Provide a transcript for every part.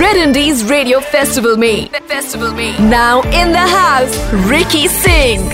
Red Indies Radio Festival में Festival में Now in the house Ricky Singh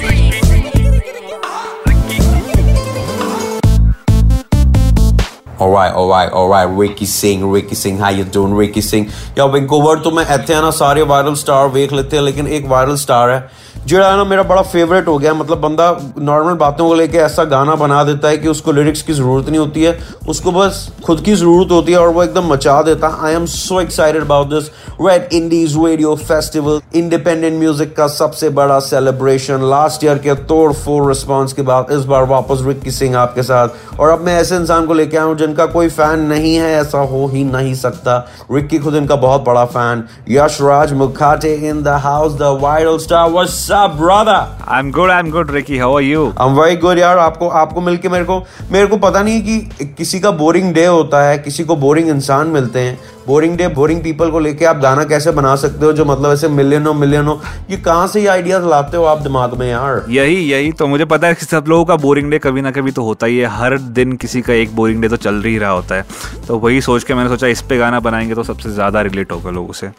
All right, all right, all right. Ricky Singh, Ricky Singh, how you doing, Ricky Singh? Yo, Vancouver, तो मैं ऐसे ना सारे viral star देख लेते हैं लेकिन एक वायरल स्टार है जोड़ा है ना मेरा बड़ा फेवरेट हो गया मतलब बंदा नॉर्मल बातों को लेके ऐसा गाना बना देता है कि उसको लिरिक्स की ज़रूरत नहीं होती है उसको बस खुद की ज़रूरत होती है और वो एकदम मचा देता है I am so excited about this Red Indies radio festival independent music का सबसे बड़ा सेलिब्रेशन लास्ट ईयर के तोड़ फोड़ रिस्पॉन्स के बाद इस बार वापस रिक्की सिंह आपके साथ। और अब मैं ऐसे इंसान को लेके आया हूँ जिनका कोई फ़ैन नहीं है, ऐसा हो ही नहीं सकता। रिक्की खुद इनका बहुत बड़ा fan Yashraj Mukhate in the house the viral star up brother I'm good, I'm good, Ricky. How are you? I'm very good यार। आपको आपको मिलके मेरे को मेरे को पता नहीं कि किसी का बोरिंग डे होता है किसी को बोरिंग इंसान मिलते हैं। बोरिंग डे बोरिंग पीपल को लेके आप गाना कैसे बना सकते हो जो मतलब ऐसे मिलियनों मिलियनों ये कहाँ से ये आइडियाज़ लाते हो आप दिमाग में यार? यही यही तो मुझे पता है कि सब लोगों का बोरिंग डे कभी ना कभी तो होता ही है। हर दिन किसी का एक बोरिंग डे तो चल ही रहा होता है। तो वही सोच के मैंने सोचा इस पे गाना बनाएँगे तो सबसे ज़्यादा रिलेट होगा लोगों से।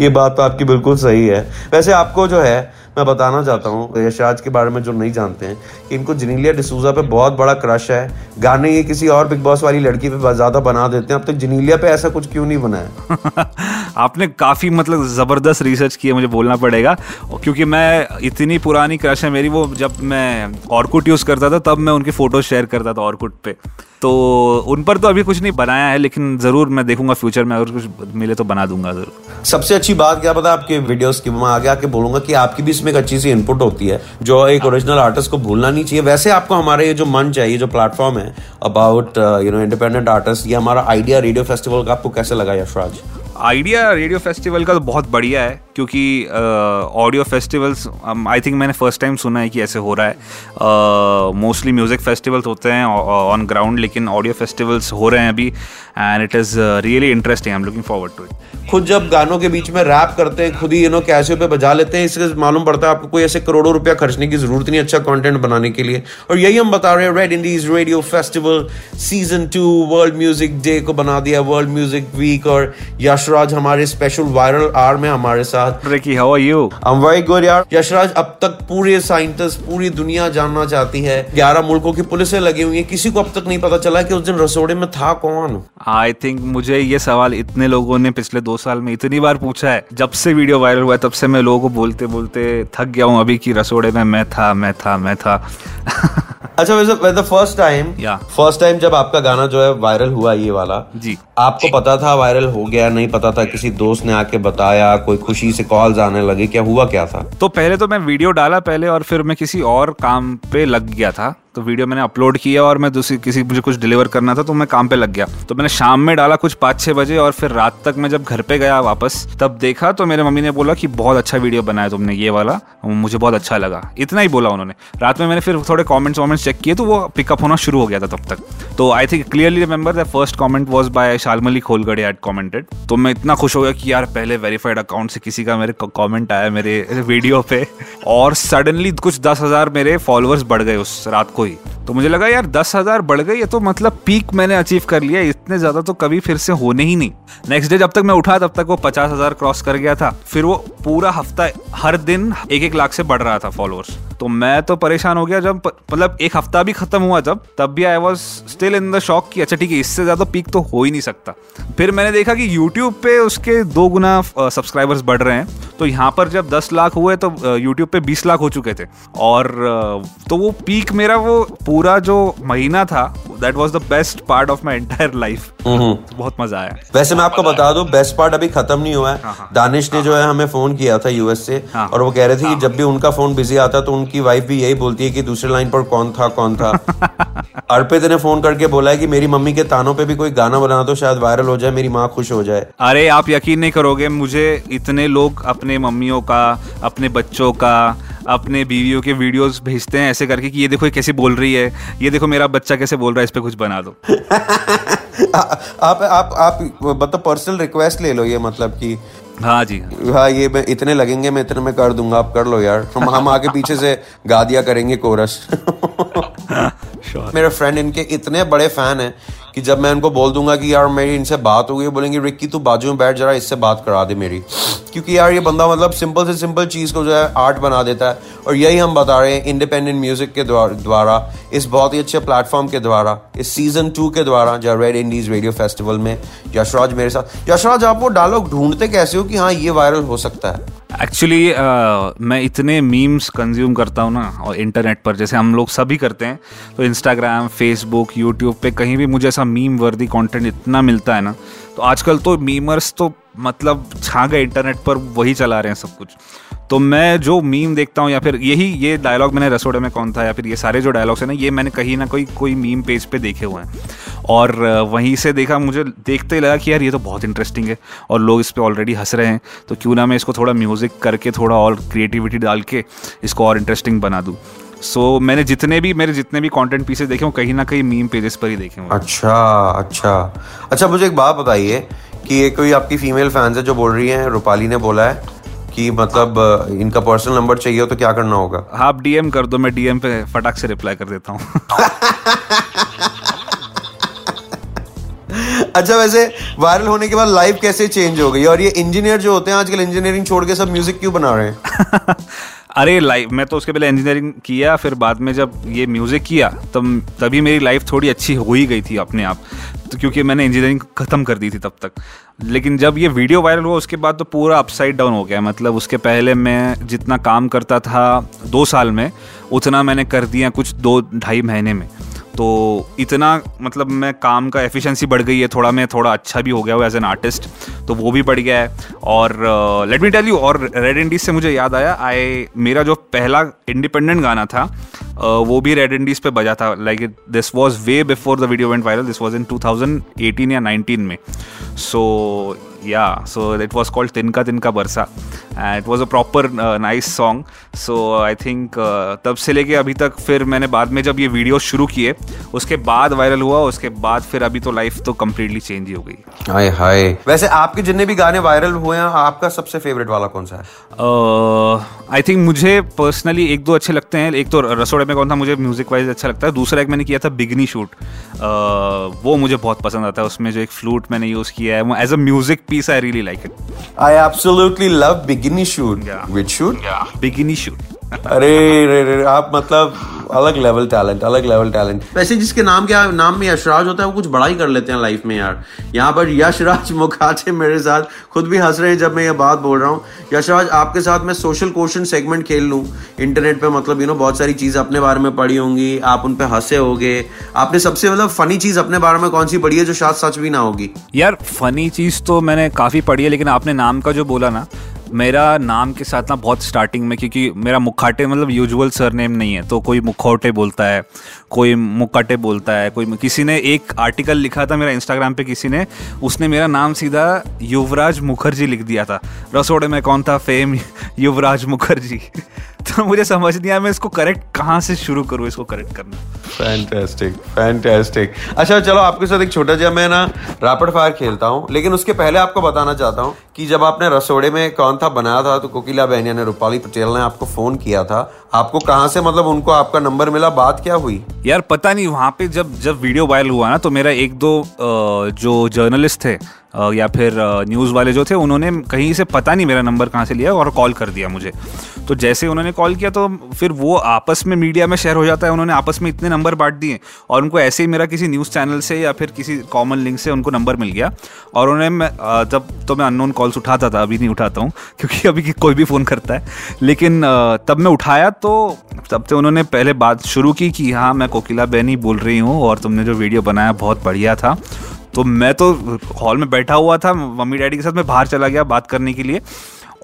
ये बात तो आपकी बिल्कुल सही है। वैसे आपको जो है मैं बताना चाहता हूँ यशराज के बारे में जो नहीं जानते हैं, कि इनको जनीलिया डिसूजा पे बहुत बड़ा क्रश है। गाने ये किसी और बिग बॉस वाली लड़की पे ज़्यादा बना देते हैं। अब तक जनीलिया पे ऐसा कुछ क्यों नहीं बनाया आपने काफ़ी मतलब ज़बरदस्त रिसर्च किया मुझे बोलना पड़ेगा। क्योंकि मैं इतनी पुरानी क्रश है मेरी, वो जब मैं ऑर्कुट यूज़ करता था, तब मैं उनकी फ़ोटो शेयर करता था ऑर्कुट पे। तो उन पर तो अभी कुछ नहीं बनाया है, लेकिन ज़रूर मैं देखूँगा फ्यूचर में, अगर कुछ मिले तो बना दूँगा ज़रूर। सबसे अच्छी बात क्या पता आपके वीडियोस की, मैं आगे आके बोलूँगा कि आपकी भी इसमें एक अच्छी सी इनपुट होती है, जो एक ओरिजिनल आर्टिस्ट को भूलना नहीं चाहिए। वैसे आपको हमारे ये जो मंच है ये जो प्लेटफॉर्म है about you know independent artist ये हमारा आइडिया रेडियो फेस्टिवल का आपको कैसे लगा यशराज? आइडिया रेडियो फेस्टिवल का तो बहुत बढ़िया है, क्योंकि ऑडियो फेस्टिवल्स आई थिंक मैंने फ़र्स्ट टाइम सुना है कि ऐसे हो रहा है। मोस्टली म्यूज़िक फेस्टिवल्स होते हैं ऑन ग्राउंड लेकिन ऑडियो फेस्टिवल्स हो रहे हैं अभी and it is really interesting I am looking forward to it खुद जब गानों के बीच में रैप करते हैं, खुद ही यू नो कैसे पे बजा लेते हैं, इससे मालूम पड़ता है आपको कोई ऐसे करोड़ों रुपया खर्चने की ज़रूरत नहीं अच्छा कॉन्टेंट बनाने के लिए। और यही हम बता रहे हैं Red Indies radio festival season two world music day को बना दिया वर्ल्ड म्यूज़िक वीक और यशराज हमारे स्पेशल वायरल आर में हमारे साथ। Ricky, how are you? I'm very good यार। यशराज अब तक पूरे साइंटिस्ट पूरी दुनिया जानना चाहती है। ग्यारह मुल्कों की पुलिसें लगी हुई है। किसी को अब तक नहीं पता चला कि उस दिन रसोड़े में था कौन। आई थिंक मुझे ये सवाल इतने लोगों ने पिछले दो साल में इतनी बार पूछा है। जब से वीडियो वायरल हुआ तब से मैं लोगों को बोलते बोलते थक गया हूँ अभी की रसोड़े में मैं था मैं था मैं था। अच्छा वैसे the first time first time जब आपका गाना जो है वायरल हुआ ये वाला जी। आपको पता था वायरल हो गया नहीं पता था किसी दोस्त ने आके बताया कोई खुशी से कॉल आने लगे क्या हुआ क्या था? तो पहले तो मैं वीडियो डाला पहले और फिर मैं किसी और काम पे लग गया था। तो वीडियो मैंने अपलोड किया और मैं दूसरी किसी मुझे कुछ डिलीवर करना था तो मैं काम पे लग गया। तो मैंने शाम में डाला कुछ पाँच छः बजे और फिर रात तक मैं जब घर पे गया वापस, तब देखा तो मेरे मम्मी ने बोला कि बहुत अच्छा वीडियो बनाया तुमने, ये वाला, मुझे बहुत अच्छा लगा। इतना ही बोला उन्होंने। रात में मैंने फिर थोड़े कॉमेंट्स वॉमेंट्स चेक किए तो वो पिकअप होना शुरू हो गया था तब तक। तो I think clearly remember the first comment was by Shalmali Kholgade had commented तो मैं इतना खुश हो गया कि यार, पहले वेरीफाइड अकाउंट से किसी का मेरे कॉमेंट आया मेरे वीडियो पे। और सडनली कुछ दस हज़ार मेरे फॉलोअर्स बढ़ गए उस रात को ही तो मुझे लगा, यार, दस हज़ार बढ़ गई है तो मतलब पीक मैंने अचीव कर लिया इतने ज़्यादा तो कभी फिर से होने ही नहीं। नेक्स्ट डे जब तक मैं उठा, तब तक वो पचास हज़ार क्रॉस कर गया था। फिर वो पूरा हफ़्ता, हर दिन एक एक लाख से बढ़ रहा था फॉलोअर्स तो मैं तो परेशान हो गया जब मतलब एक हफ़्ता भी खत्म हुआ जब, तब भी I was still in the shock कि अच्छा ठीक है, इससे ज़्यादा पीक तो हो ही नहीं सकता। फिर मैंने देखा कि यूट्यूब पे उसके दो गुना सब्सक्राइबर्स बढ़ रहे हैं। तो यहाँ पर जब दस लाख हुए तो यूट्यूब पे बीस लाख हो चुके थे। और तो वो पीक मेरा वो पूरा जो महीना था that was the best part of my entire life बहुत मज़ा आया। वैसे मैं आपको बता दू बेस्ट पार्ट अभी खत्म नहीं हुआ है। हाँ, हाँ। दानिश ने जो है। हमें फ़ोन किया था यूएस से हाँ। और वो कह रहे थे कि जब भी उनका फ़ोन बिज़ी आता तो उनकी वाइफ भी यही बोलती है कि दूसरे लाइन पर कौन था कौन था। अर्पित ने फ़ोन करके बोला है कि मेरी मम्मी के तानों पे भी कोई गाना बना तो शायद वायरल हो जाए मेरी माँ खुश हो जाए। अरे आप यकीन नहीं करोगे मुझे इतने लोग अपने मम्मियों का अपने बच्चों का अपने बीवियों के वीडियोस भेजते हैं ऐसे करके कि ये देखो ये कैसे बोल रही है ये देखो मेरा बच्चा कैसे बोल रहा है इस पे कुछ बना दो। आप आप आप मतलब पर्सनल रिक्वेस्ट ले लो ये मतलब कि हाँ जी। हाँ ये मैं इतने लगेंगे मैं इतने में कर दूँगा आप कर लो यार। हम हम आगे पीछे से गा दिया करेंगे कोरस। मेरे फ्रेंड इनके इतने बड़े फ़ैन हैं कि जब मैं उनको बोल दूँगा कि यार मेरी इनसे बात हो गई बोलेंगे, रिक्की, तू बाजू में बैठ जरा, इससे बात करा दे मेरी। क्योंकि यार ये बंदा मतलब सिंपल से सिंपल चीज़ को जो है आर्ट बना देता है और यही हम बता रहे हैं इंडिपेंडेंट म्यूज़िक के द्वारा, इस बहुत ही अच्छे प्लेटफॉर्म के द्वारा, इस सीज़न टू के द्वारा जो रेड इंडीज रेडियो फेस्टिवल में यशराज मेरे साथ। यशराज, आप वो डायलॉग ढूंढते कैसे हो कि हाँ ये वायरल हो सकता है? एक्चुअली uh, मैं इतने मीम्स कंज्यूम करता हूँ ना और इंटरनेट पर जैसे हम लोग सभी करते हैं तो इंस्टाग्राम फेसबुक यूट्यूब पे कहीं भी मुझे ऐसा मीम वर्दी कंटेंट इतना मिलता है ना तो आजकल तो मीमर्स तो मतलब छा गए इंटरनेट पर वही चला रहे हैं सब कुछ। तो मैं जो मीम देखता हूँ या फिर यही ये डायलॉग मैंने रसोड़े में कौन था या फिर ये सारे जो डायलॉग्स हैं ना ये मैंने कहीं ना कोई कोई मीम पेज पे देखे हुए हैं। और वहीं से देखा मुझे देखते ही लगा कि यार ये तो बहुत इंटरेस्टिंग है और लोग इस पर ऑलरेडी हंस रहे हैं। तो क्यों ना मैं इसको थोड़ा म्यूज़िक करके थोड़ा और क्रिएटिविटी डाल के इसको और इंटरेस्टिंग बना दूँ। सो so, मैंने जितने भी मेरे जितने भी कंटेंट पीसेस देखे हूँ कहीं ना कहीं मीम पेजेस पर ही देखे हूँ। अच्छा अच्छा। अच्छा मुझे एक बात बताइए कि ये कोई आपकी फीमेल फैंस है जो बोल रही हैं रूपाली ने बोला है? कि मतलब इनका पर्सनल नंबर चाहिए हो तो क्या करना होगा? हाँ आप डीएम कर दो मैं डीएम पे फटाक से रिप्लाई कर देता हूँ। अच्छा वैसे वायरल होने के बाद लाइफ कैसे चेंज हो गई? और ये इंजीनियर जो होते हैं आजकल इंजीनियरिंग छोड़ के सब म्यूज़िक क्यों बना रहे हैं? अरे लाइफ मैं तो उसके पहले इंजीनियरिंग किया, फिर बाद में जब ये म्यूज़िक किया, तब, तभी मेरी लाइफ थोड़ी अच्छी हो ही गई थी अपने आप। तो क्योंकि मैंने इंजीनियरिंग ख़त्म कर दी थी तब तक। लेकिन जब ये वीडियो वायरल हुआ, उसके बाद तो पूरा अपसाइड डाउन हो गया। मतलब उसके पहले मैं जितना काम करता था दो साल में, उतना मैंने कर दिया कुछ दो, ढाई महीने में। तो इतना मतलब मैं काम का एफिशिएंसी बढ़ गई है थोड़ा मैं थोड़ा अच्छा भी हो गया हूँ एज एन आर्टिस्ट तो वो भी बढ़ गया है। और लेट मी टेल यू और रेड इंडीज से मुझे याद आया आई मेरा जो पहला इंडिपेंडेंट गाना था uh, वो भी रेड इंडीज पे बजा था। Like this was way before the video went viral this was in 2018 या 19 में। सो या so it was called Tinka Tinka Barsa and it was a proper nice song so I think तब से लेके अभी तक फिर मैंने बाद में जब ये वीडियो शुरू किए उसके बाद वायरल हुआ उसके बाद फिर अभी तो लाइफ तो कम्प्लीटली चेंज ही हो गई। हाय हाय। वैसे आपके जितने भी गाने वायरल हुए हैं आपका सबसे फेवरेट वाला कौन सा है? आई uh, थिंक मुझे पर्सनली एक दो अच्छे लगते हैं। एक तो रसोड़े में कौन था मुझे म्यूज़िक वाइज अच्छा लगता है। दूसरा एक मैंने किया था बिगनी शूट uh, वो मुझे बहुत पसंद आता है। उसमें जो एक फ्लूट मैंने यूज़ किया है वो as a music piece. I really like it. I absolutely love Bikini Shoot. Yeah. Which shoot? Yeah. Bikini Shoot. अरे रे रे आप मतलब अलग लेवल टैलेंट अलग लेवल टैलेंट वैसे जिसके नाम क्या नाम में यशराज होता है वो कुछ बड़ा ही कर लेते हैं लाइफ में यार। यहाँ पर यशराज मुखाचे मेरे साथ खुद भी हंस रहे हैं जब मैं ये बात बोल रहा हूँ। यशराज आपके साथ मैं सोशल क्वेश्चन सेगमेंट खेल लूँ। इंटरनेट पे मतलब यू नो बहुत सारी चीज़ अपने बारे में पढ़ी होंगी आप उन पर हंसे होगे। आपने सबसे मतलब फनी चीज़ अपने बारे में कौन सी पढ़ी है जो शायद सच भी ना होगी? यार फनी चीज़ तो मैंने काफ़ी पढ़ी है लेकिन आपने नाम का जो बोला ना मेरा नाम के साथ ना बहुत स्टार्टिंग में, क्योंकि मेरा मुखाटे मतलब यूजुअल सरनेम नहीं है तो कोई मुखौटे बोलता है कोई मुकाटे बोलता है, कोई किसी ने एक आर्टिकल लिखा था मेरा इंस्टाग्राम पे किसी ने, उसने मेरा नाम सीधा युवराज मुखर्जी लिख दिया था। रसोड़े में कौन था? फेम युवराज मुखर्जी। तो मुझे समझ नहीं आया, मैं इसको करेक्ट कहाँ से शुरू करूँ, इसको करेक्ट करना। फैंटेस्टिक फैंटेस्टिक अच्छा चलो, आपके साथ एक छोटा जहा मैं ना रैपिड फायर खेलता हूँ, लेकिन उसके पहले आपको बताना चाहता हूँ कि जब आपने रसोड़े में कौन था बनाया था तो कोकिला बहनिया ने, रूपाली पटेल ने आपको फ़ोन किया था। आपको कहाँ से मतलब उनको आपका नंबर मिला? बात क्या हुई? यार, पता नहीं, वहाँ पे जब जब वीडियो वायरल हुआ ना तो मेरा एक दो जो जर्नलिस्ट थे या फिर न्यूज़ वाले जो थे, उन्होंने कहीं से पता नहीं मेरा नंबर कहाँ से लिया और कॉल कर दिया मुझे। तो जैसे उन्होंने कॉल किया तो फिर वो आपस में मीडिया में शेयर हो जाता है, उन्होंने आपस में इतने नंबर बांट दिए और उनको ऐसे ही मेरा किसी न्यूज़ चैनल से या फिर किसी कॉमन लिंक से उनको नंबर मिल गया। और उन्होंने जब तो मैं अननोन कॉल्स उठाता था, अभी नहीं उठाता हूँ, क्योंकि अभी कोई भी फ़ोन करता है। लेकिन तब मैं उठाया तो तब से उन्होंने पहले बात शुरू की कि हाँ मैं कोकिला बहनी बोल रही हूँ और तुमने जो वीडियो बनाया, बहुत बढ़िया था। तो मैं तो हॉल में बैठा हुआ था, मम्मी डैडी के साथ मैं बाहर चला गया बात करने के लिए।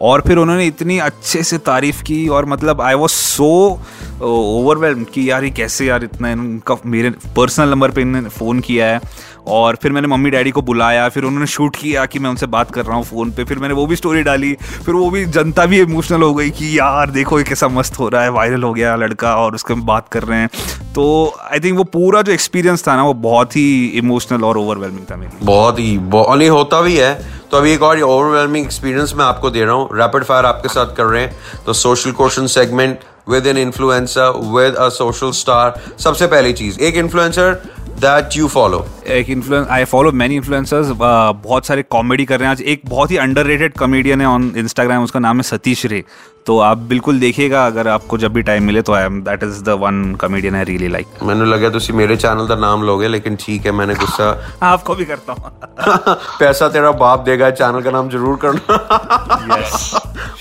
और फिर उन्होंने इतनी अच्छे से तारीफ़ की और मतलब आई वॉज़ सो ओवरवेलम कि यार ये कैसे यार इतना इनका मेरे पर्सनल नंबर पे इन्होंने फ़ोन किया है। और फिर मैंने मम्मी डैडी को बुलाया, फिर उन्होंने शूट किया कि मैं उनसे बात कर रहा हूँ फ़ोन पे, फिर मैंने वो भी स्टोरी डाली, फिर वो भी जनता भी इमोशनल हो गई कि यार देखो ये कैसा मस्त हो रहा है वायरल हो गया लड़का और उसके हम बात कर रहे हैं। तो आई थिंक वो पूरा जो एक्सपीरियंस था ना, वो बहुत ही इमोशनल और ओवरवेलमिंग था मेरी बहुत ही, बहुत होता भी है तो अभी एक और ओवरवेलमिंग एक्सपीरियंस मैं आपको दे रहा हूँ। रैपिड फायर आपके साथ कर रहे हैं। तो social question segment with an influencer with a social star सबसे पहली चीज़, एक इन्फ्लुएंसर दैट यू फॉलो एक influence I follow many influencers बहुत सारे कॉमेडी कर रहे हैं। आज एक बहुत ही अंडररेटेड कॉमेडियन है ऑन इंस्टाग्राम उसका नाम है सतीश रे। तो आप बिल्कुल देखिएगा अगर आपको जब भी टाइम मिले तो I am that is the one comedian I really like मैंने लगा तो मेरे चैनल का नाम लोगे लेकिन ठीक है मैंने गुस्सा हाँ, आपको भी करता हूँ। पैसा तेरा बाप देगा चैनल का नाम ज़रूर करना। Yes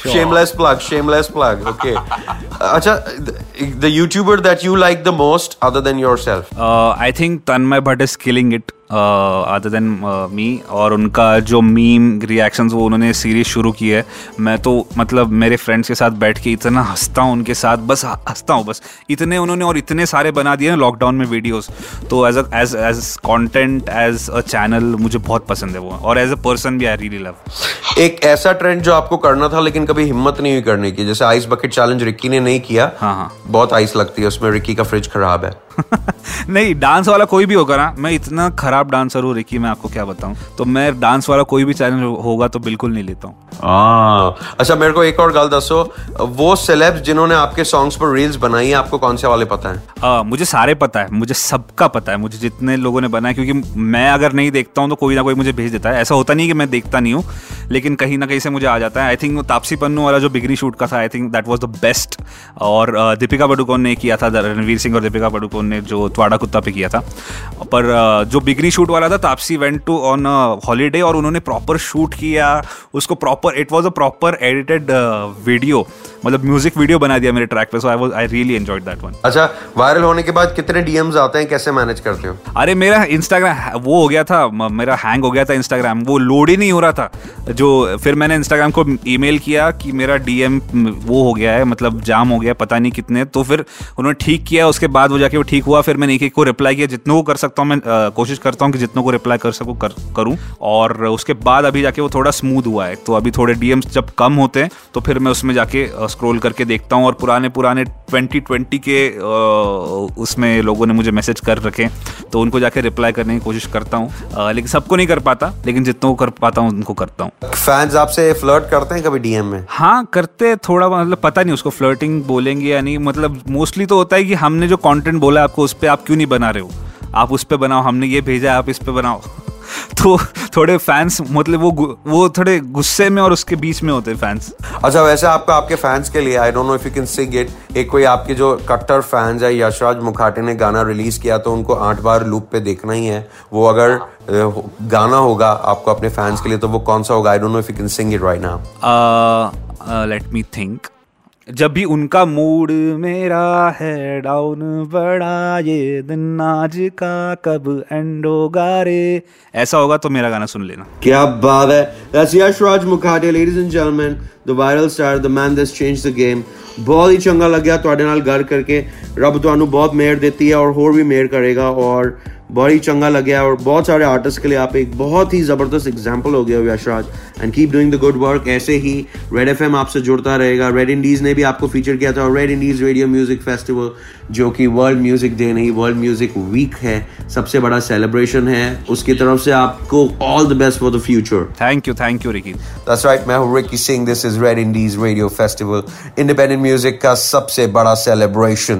shameless plug shameless plug okay. अच्छा, acha the youtuber that you like the most other than yourself? Uh, I think Tanmay Bhatt is killing it other than me और उनका जो मीम रिएक्शंस वो उन्होंने सीरीज़ शुरू की है। मैं तो मतलब मेरे फ्रेंड्स के साथ बैठ के इतना हंसता हूँ उनके साथ बस हंसता हूँ बस। इतने उन्होंने और इतने सारे बना दिए ना लॉकडाउन में वीडियोस तो as as as content as a channel मुझे बहुत पसंद है वो। और एज अ पर्सन भी आई रियली लव एक ऐसा ट्रेंड जो आपको करना था लेकिन कभी हिम्मत नहीं हुई करने की। जैसे आइस बकेट चैलेंज रिक्की ने नहीं किया। हाँ, हाँ। बहुत आइस लगती है उसमें रिक्की का फ्रिज खराब है। नहीं डांस वाला कोई भी होगा ना मैं इतना खराब डांसर हूँ रिकी मैं आपको क्या बताऊँ। तो मैं डांस वाला कोई भी चैनल होगा तो बिल्कुल नहीं लेता हूँ। हाँ। अच्छा मेरे को एक और गल दसो। वो सेलेब्स जिन्होंने आपके सॉन्ग्स पर रील्स बनाई है आपको कौन से वाले पता है? आ, मुझे सारे पता है मुझे सबका पता है मुझे जितने लोगों ने बनाया क्योंकि मैं अगर नहीं देखता हूँ तो कोई ना कोई मुझे भेज देता है। ऐसा होता नहीं कि मैं देखता नहीं हूँ लेकिन कहीं ना कहीं से मुझे आ जाता है। आई थिंक तापसी पन्नू वाला जो बिगनी शूट का था I think that was the best और दीपिका पडुकोन ने किया था रणवीर सिंह और दीपिका पडुकोन ने जो त्वाड़ा कुत्ता पे किया था। पर जो बिगनी शूट वाला था Taapsee went to on holiday और उन्होंने प्रॉपर शूट किया। उसको proper it was a proper edited video मतलब म्यूज़िक वीडियो बना दिया मेरे ट्रैक पे so I I really enjoyed that one अच्छा वायरल होने के बाद कितने डीएम्स आते हैं कैसे मैनेज करते हो? अरे मेरा इंस्टाग्राम वो हो गया था मेरा हैंग हो गया था इंस्टाग्राम वो लोड ही नहीं हो रहा था। जो फिर मैंने इंस्टाग्राम को ईमेल किया कि मेरा डीएम वो हो गया है मतलब जाम हो गया पता नहीं कितने तो फिर उन्होंने ठीक किया उसके बाद वो जाके वो ठीक हुआ फिर मैंने एक एक को रिप्लाई किया जितने को कर सकता हूँ मैं कोशिश करता हूँ कि जितनों को रिप्लाई कर सकूँ कर करूँ। और उसके बाद अभी जाके वो थोड़ा स्मूथ हुआ है। तो अभी थोड़े डीएम्स जब कम होते हैं तो फिर मैं उसमें जाके स्क्रोल करके देखता हूँ। और पुराने पुराने 2020 के उसमें लोगों ने मुझे मैसेज कर रखे तो उनको जाके रिप्लाई करने की कोशिश करता हूँ। लेकिन सबको नहीं कर पाता लेकिन जितनों को कर पाता हूँ उनको करता हूँ। फैंस आपसे फ्लर्ट करते हैं कभी डीएम में? हाँ करते थोड़ा मतलब पता नहीं उसको फ्लर्टिंग बोलेंगे या नहीं। मतलब मोस्टली तो होता है कि हमने जो कंटेंट बोला आपको उस पर आप क्यों नहीं बना रहे हो? आप उस पर बनाओ हमने ये भेजा है आप इस पे बनाओ। तो थोड़े फैंस मतलब वो वो थोड़े गुस्से में और उसके बीच में होते हैं फैंस अच्छा वैसे आपका आपके फैंस के लिए I don't know if you can sing it एक कोई आपके जो कट्टर फैंस है यशराज मुखाटे ने गाना रिलीज़ किया तो उनको आठ बार लूप पे देखना ही है। वो अगर गाना होगा आपको अपने फैंस के लिए तो वो कौन सा होगा? I don't know if you can sing it right now let me think जब भी उनका मूड मेरा है डाउन बड़ा ये दिन आज का कब एंड होगा रे ऐसा होगा तो मेरा गाना सुन लेना क्या बात है That's Yashraj Mukherjee, ladies and gentlemen, the viral star, the man that's changed the game. ਬਹੁਤ ਹੀ ਚੰਗਾ ਲੱਗਿਆ ਤੁਹਾਡੇ ਨਾਲ ਗੱਲ ਕਰਕੇ ਰੱਬ ਤੁਹਾਨੂੰ ਬਹੁਤ ਮਿਹਰ ਦਿੱਤੀ ਹੈ ਔਰ ਹੋਰ ਵੀ ਮਿਹਰ ਕਰੇਗਾ ਔਰ बहुत ही चंगा लगे और बहुत सारे आर्टिस्ट के लिए आप एक बहुत ही ज़बरदस्त एग्ज़ाम्पल हो गया Yashraj. And keep doing the good work ऐसे ही रेड एफएम आपसे जुड़ता रहेगा। रेड इंडीज़ ने भी आपको फीचर किया था और red indies radio music festival जो कि वर्ल्ड म्यूज़िक डे नहीं वर्ल्ड म्यूज़िक वीक है सबसे बड़ा सेलिब्रेशन है। उसकी तरफ़ से आपको all the best for the future thank you thank you Ricky That's right, मैं हूँ Ricky Singh this is red indies radio festival independent music का सबसे बड़ा celebration